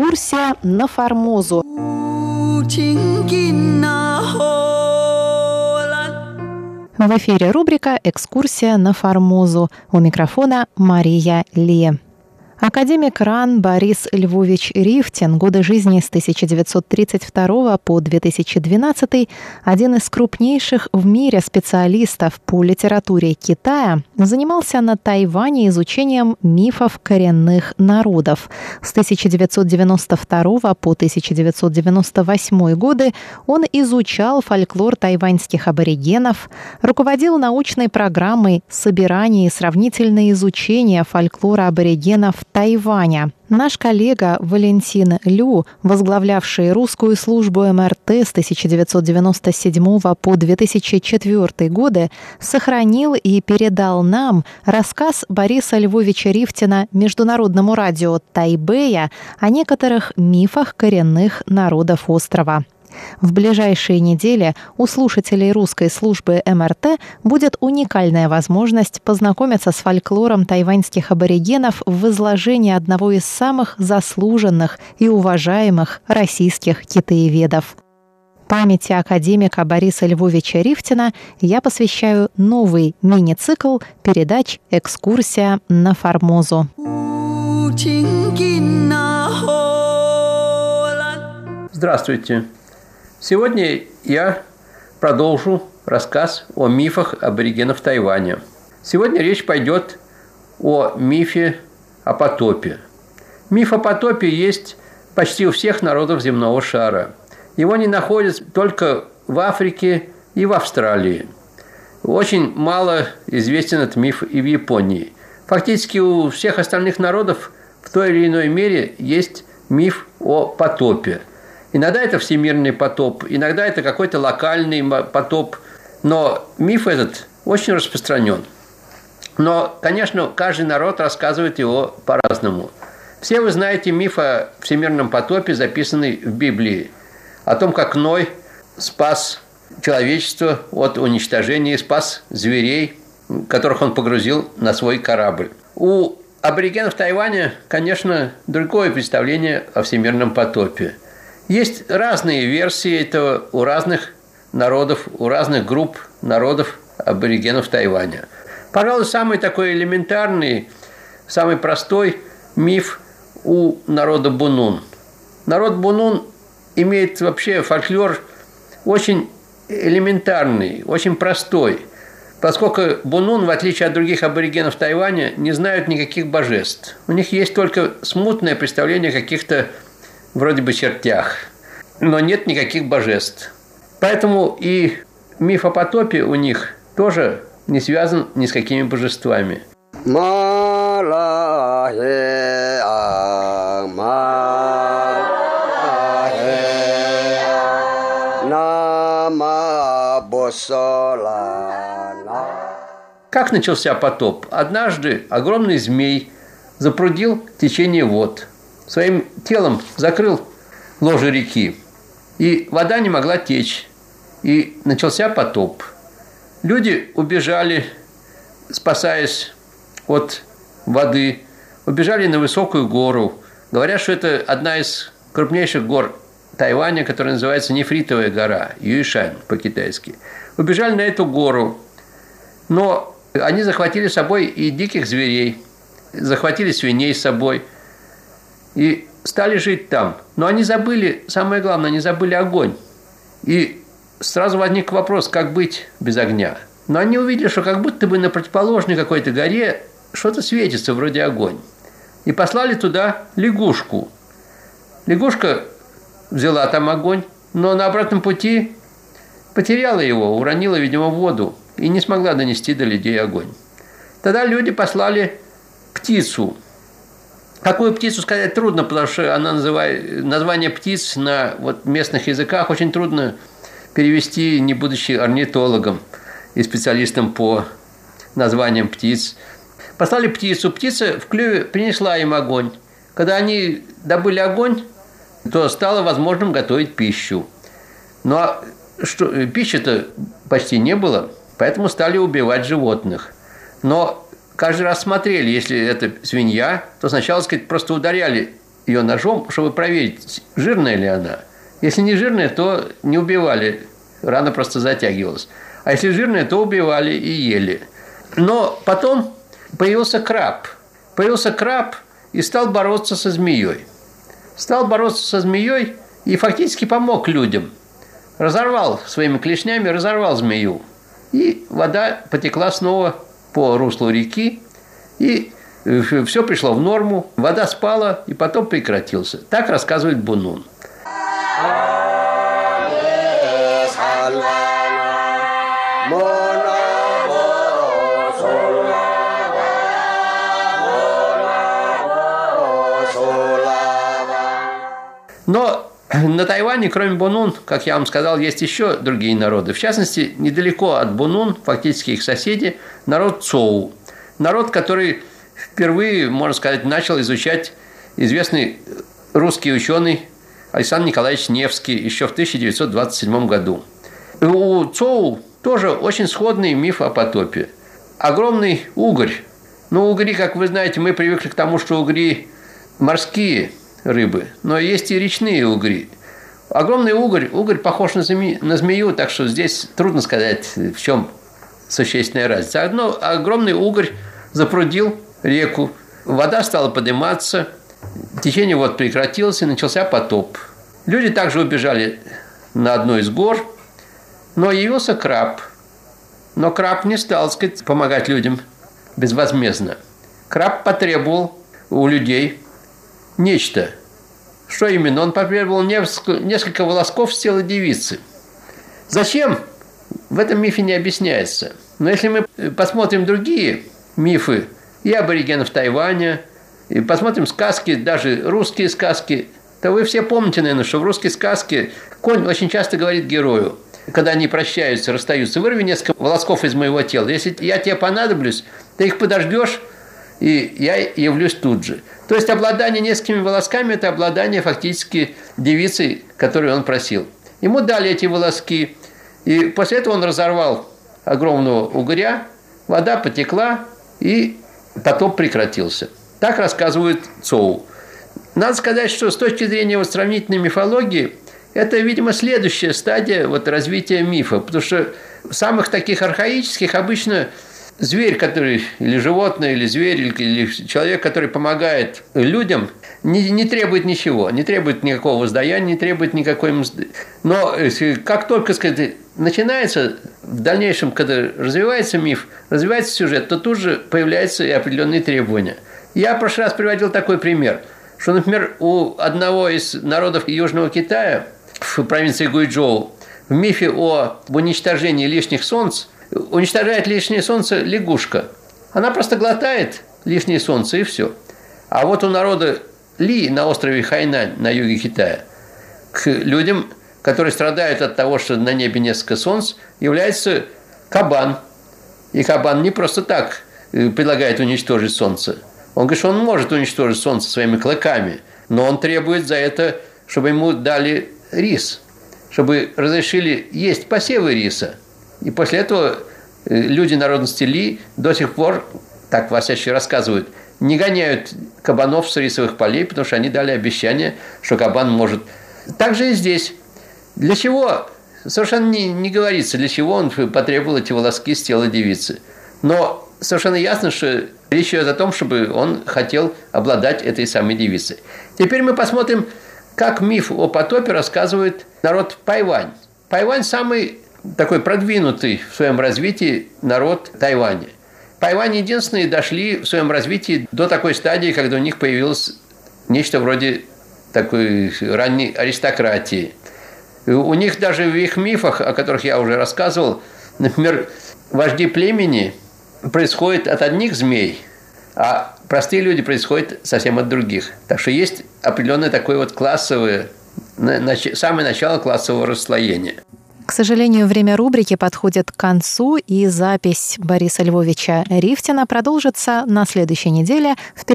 Экскурсия на Формозу. В эфире рубрика «Экскурсия на Формозу». У микрофона Мария Ли. Академик РАН Борис Львович Рифтин, годы жизни с 1932 по 2012, один из крупнейших в мире специалистов по литературе Китая, занимался на Тайване изучением мифов коренных народов. С 1992 по 1998 годы он изучал фольклор тайваньских аборигенов, руководил научной программой собирания и сравнительное изучение фольклора аборигенов Тайваня. Наш коллега Валентин Лю, возглавлявший русскую службу МРТ с 1997 по 2004 годы, сохранил и передал нам рассказ Бориса Львовича Рифтина Международному радио Тайбэя о некоторых мифах коренных народов острова. В ближайшие недели у слушателей русской службы МРТ будет уникальная возможность познакомиться с фольклором тайваньских аборигенов в изложении одного из самых заслуженных и уважаемых российских китаеведов. Памяти академика Бориса Львовича Рифтина я посвящаю новый мини-цикл передач «Экскурсия на Формозу». Здравствуйте! Сегодня я продолжу рассказ о мифах аборигенов Тайваня. Сегодня речь пойдет о мифе о потопе. Миф о потопе есть почти у всех народов земного шара. Его не находят только в Африке и в Австралии. Очень мало известен этот миф и в Японии. Фактически у всех остальных народов в той или иной мере есть миф о потопе – Иногда это всемирный потоп, иногда это какой-то локальный потоп, но миф этот очень распространен. Но, конечно, каждый народ рассказывает его по-разному. Все вы знаете миф о всемирном потопе, записанный в Библии, о том, как Ной спас человечество от уничтожения, спас зверей, которых он погрузил на свой корабль. У аборигенов Тайваня, конечно, другое представление о всемирном потопе – есть разные версии этого у разных народов, у разных групп народов аборигенов Тайваня. Пожалуй, самый такой элементарный, самый простой миф у народа Бунун. Народ Бунун имеет вообще фольклор очень элементарный, очень простой, поскольку Бунун, в отличие от других аборигенов Тайваня, не знают никаких божеств. У них есть только смутное представление каких-то вроде бы чертях, но нет никаких божеств. Поэтому и миф о потопе у них тоже не связан ни с какими божествами. Как начался потоп? Однажды огромный змей запрудил течение вод – своим телом закрыл ложе реки, и вода не могла течь, и начался потоп. Люди убежали, спасаясь от воды, убежали на высокую гору. Говорят, что это одна из крупнейших гор Тайваня, которая называется Нефритовая гора, Юишань по-китайски. Убежали на эту гору, но они захватили с собой и диких зверей, захватили свиней с собой – и стали жить там. Но они забыли, самое главное, они забыли огонь. И сразу возник вопрос, как быть без огня. Но они увидели, что как будто бы на противоположной какой-то горе что-то светится, вроде огонь. И послали туда лягушку. Лягушка взяла там огонь, но на обратном пути потеряла его, уронила, видимо, в воду и не смогла донести до людей огонь. Тогда люди послали птицу – Какую птицу сказать трудно, потому что она называет, название птиц на вот местных языках очень трудно перевести, не будучи орнитологом и специалистом по названиям птиц. Послали птицу, птица в клюве принесла им огонь. Когда они добыли огонь, то стало возможным готовить пищу. Ну а что, пищи-то почти не было, поэтому стали убивать животных. Но каждый раз смотрели, если это свинья, то сначала, сказать, просто ударяли ее ножом, чтобы проверить, жирная ли она. Если не жирная, то не убивали, рана просто затягивалась. А если жирная, то убивали и ели. Но потом появился краб. Появился краб и стал бороться со змеей. Стал бороться со змеей и фактически помог людям. Разорвал своими клешнями, разорвал змею. И вода потекла снова по руслу реки, и э, все пришло в норму, вода спала, и потом прекратился. Так рассказывает Бунун. Но на Тайване, кроме Бунун, как я вам сказал, есть еще другие народы. В частности, недалеко от Бунун, фактически их соседи, народ Цоу. Народ, который впервые, можно сказать, начал изучать известный русский ученый Александр Николаевич Невский еще в 1927 году. У Цоу тоже очень сходный миф о потопе. Огромный угорь. Но ну, угри, как вы знаете, мы привыкли к тому, что угри морские рыбы, но есть и речные угри. Огромный угорь, угорь похож на, зме, на змею, так что здесь трудно сказать, в чем существенная разница. Одно, огромный угорь запрудил реку, вода стала подниматься, течение вот прекратилось и начался потоп. Люди также убежали на одну из гор, но явился краб. Но краб не стал, так сказать, помогать людям безвозмездно. Краб потребовал у людей нечто. Что именно? Он потребовал несколько волосков с тела девицы. Зачем? В этом мифе не объясняется. Но если мы посмотрим другие мифы и аборигенов Тайваня, и посмотрим сказки, даже русские сказки, то вы все помните, наверное, что в русской сказке конь очень часто говорит герою, когда они прощаются, расстаются, вырви несколько волосков из моего тела. Если я тебе понадоблюсь, ты их подождешь, и я явлюсь тут же. То есть обладание несколькими волосками – это обладание фактически девицей, которую он просил. Ему дали эти волоски, и после этого он разорвал огромного угря, вода потекла, и потоп прекратился. Так рассказывает Цоу. Надо сказать, что с точки зрения вот сравнительной мифологии, это, видимо, следующая стадия вот развития мифа, потому что самых таких архаических обычно зверь, который, или животное, или зверь, или, или человек, который помогает людям, не, не требует ничего, не требует никакого воздаяния, не требует никакой... Но как только, сказать, начинается, в дальнейшем, когда развивается миф, развивается сюжет, то тут же появляются и определенные требования. Я в прошлый раз приводил такой пример, что, например, у одного из народов Южного Китая в провинции Гуйчжоу в мифе о уничтожении лишних солнц – уничтожает лишнее солнце лягушка. Она просто глотает лишнее солнце и все. А вот у народа Ли на острове Хайнань на юге Китая к людям, которые страдают от того, что на небе несколько солнц, является кабан. И кабан не просто так э, предлагает уничтожить солнце. Он говорит, что он может уничтожить солнце своими клыками, но он требует за это, чтобы ему дали рис, чтобы разрешили есть посевы риса – и после этого э, люди народности Ли до сих пор, так Васящий рассказывают, не гоняют кабанов с рисовых полей, потому что они дали обещание, что кабан может. Так же и здесь. Для чего? Совершенно не, не говорится, для чего он потребовал эти волоски с тела девицы. Но совершенно ясно, что речь идет о том, чтобы он хотел обладать этой самой девицей. Теперь мы посмотрим, как миф о потопе рассказывает народ Пайвань. Пайвань самый такой продвинутый в своем развитии народ Тайваня. Тайвань единственные дошли в своем развитии до такой стадии, когда у них появилось нечто вроде такой ранней аристократии. У них даже в их мифах, о которых я уже рассказывал, например, вожди племени происходят от одних змей, а простые люди происходят совсем от других. Так что есть определенное такое вот классовое, самое начало классового расслоения. К сожалению, время рубрики подходит к концу, и запись Бориса Львовича Рифтина продолжится на следующей неделе в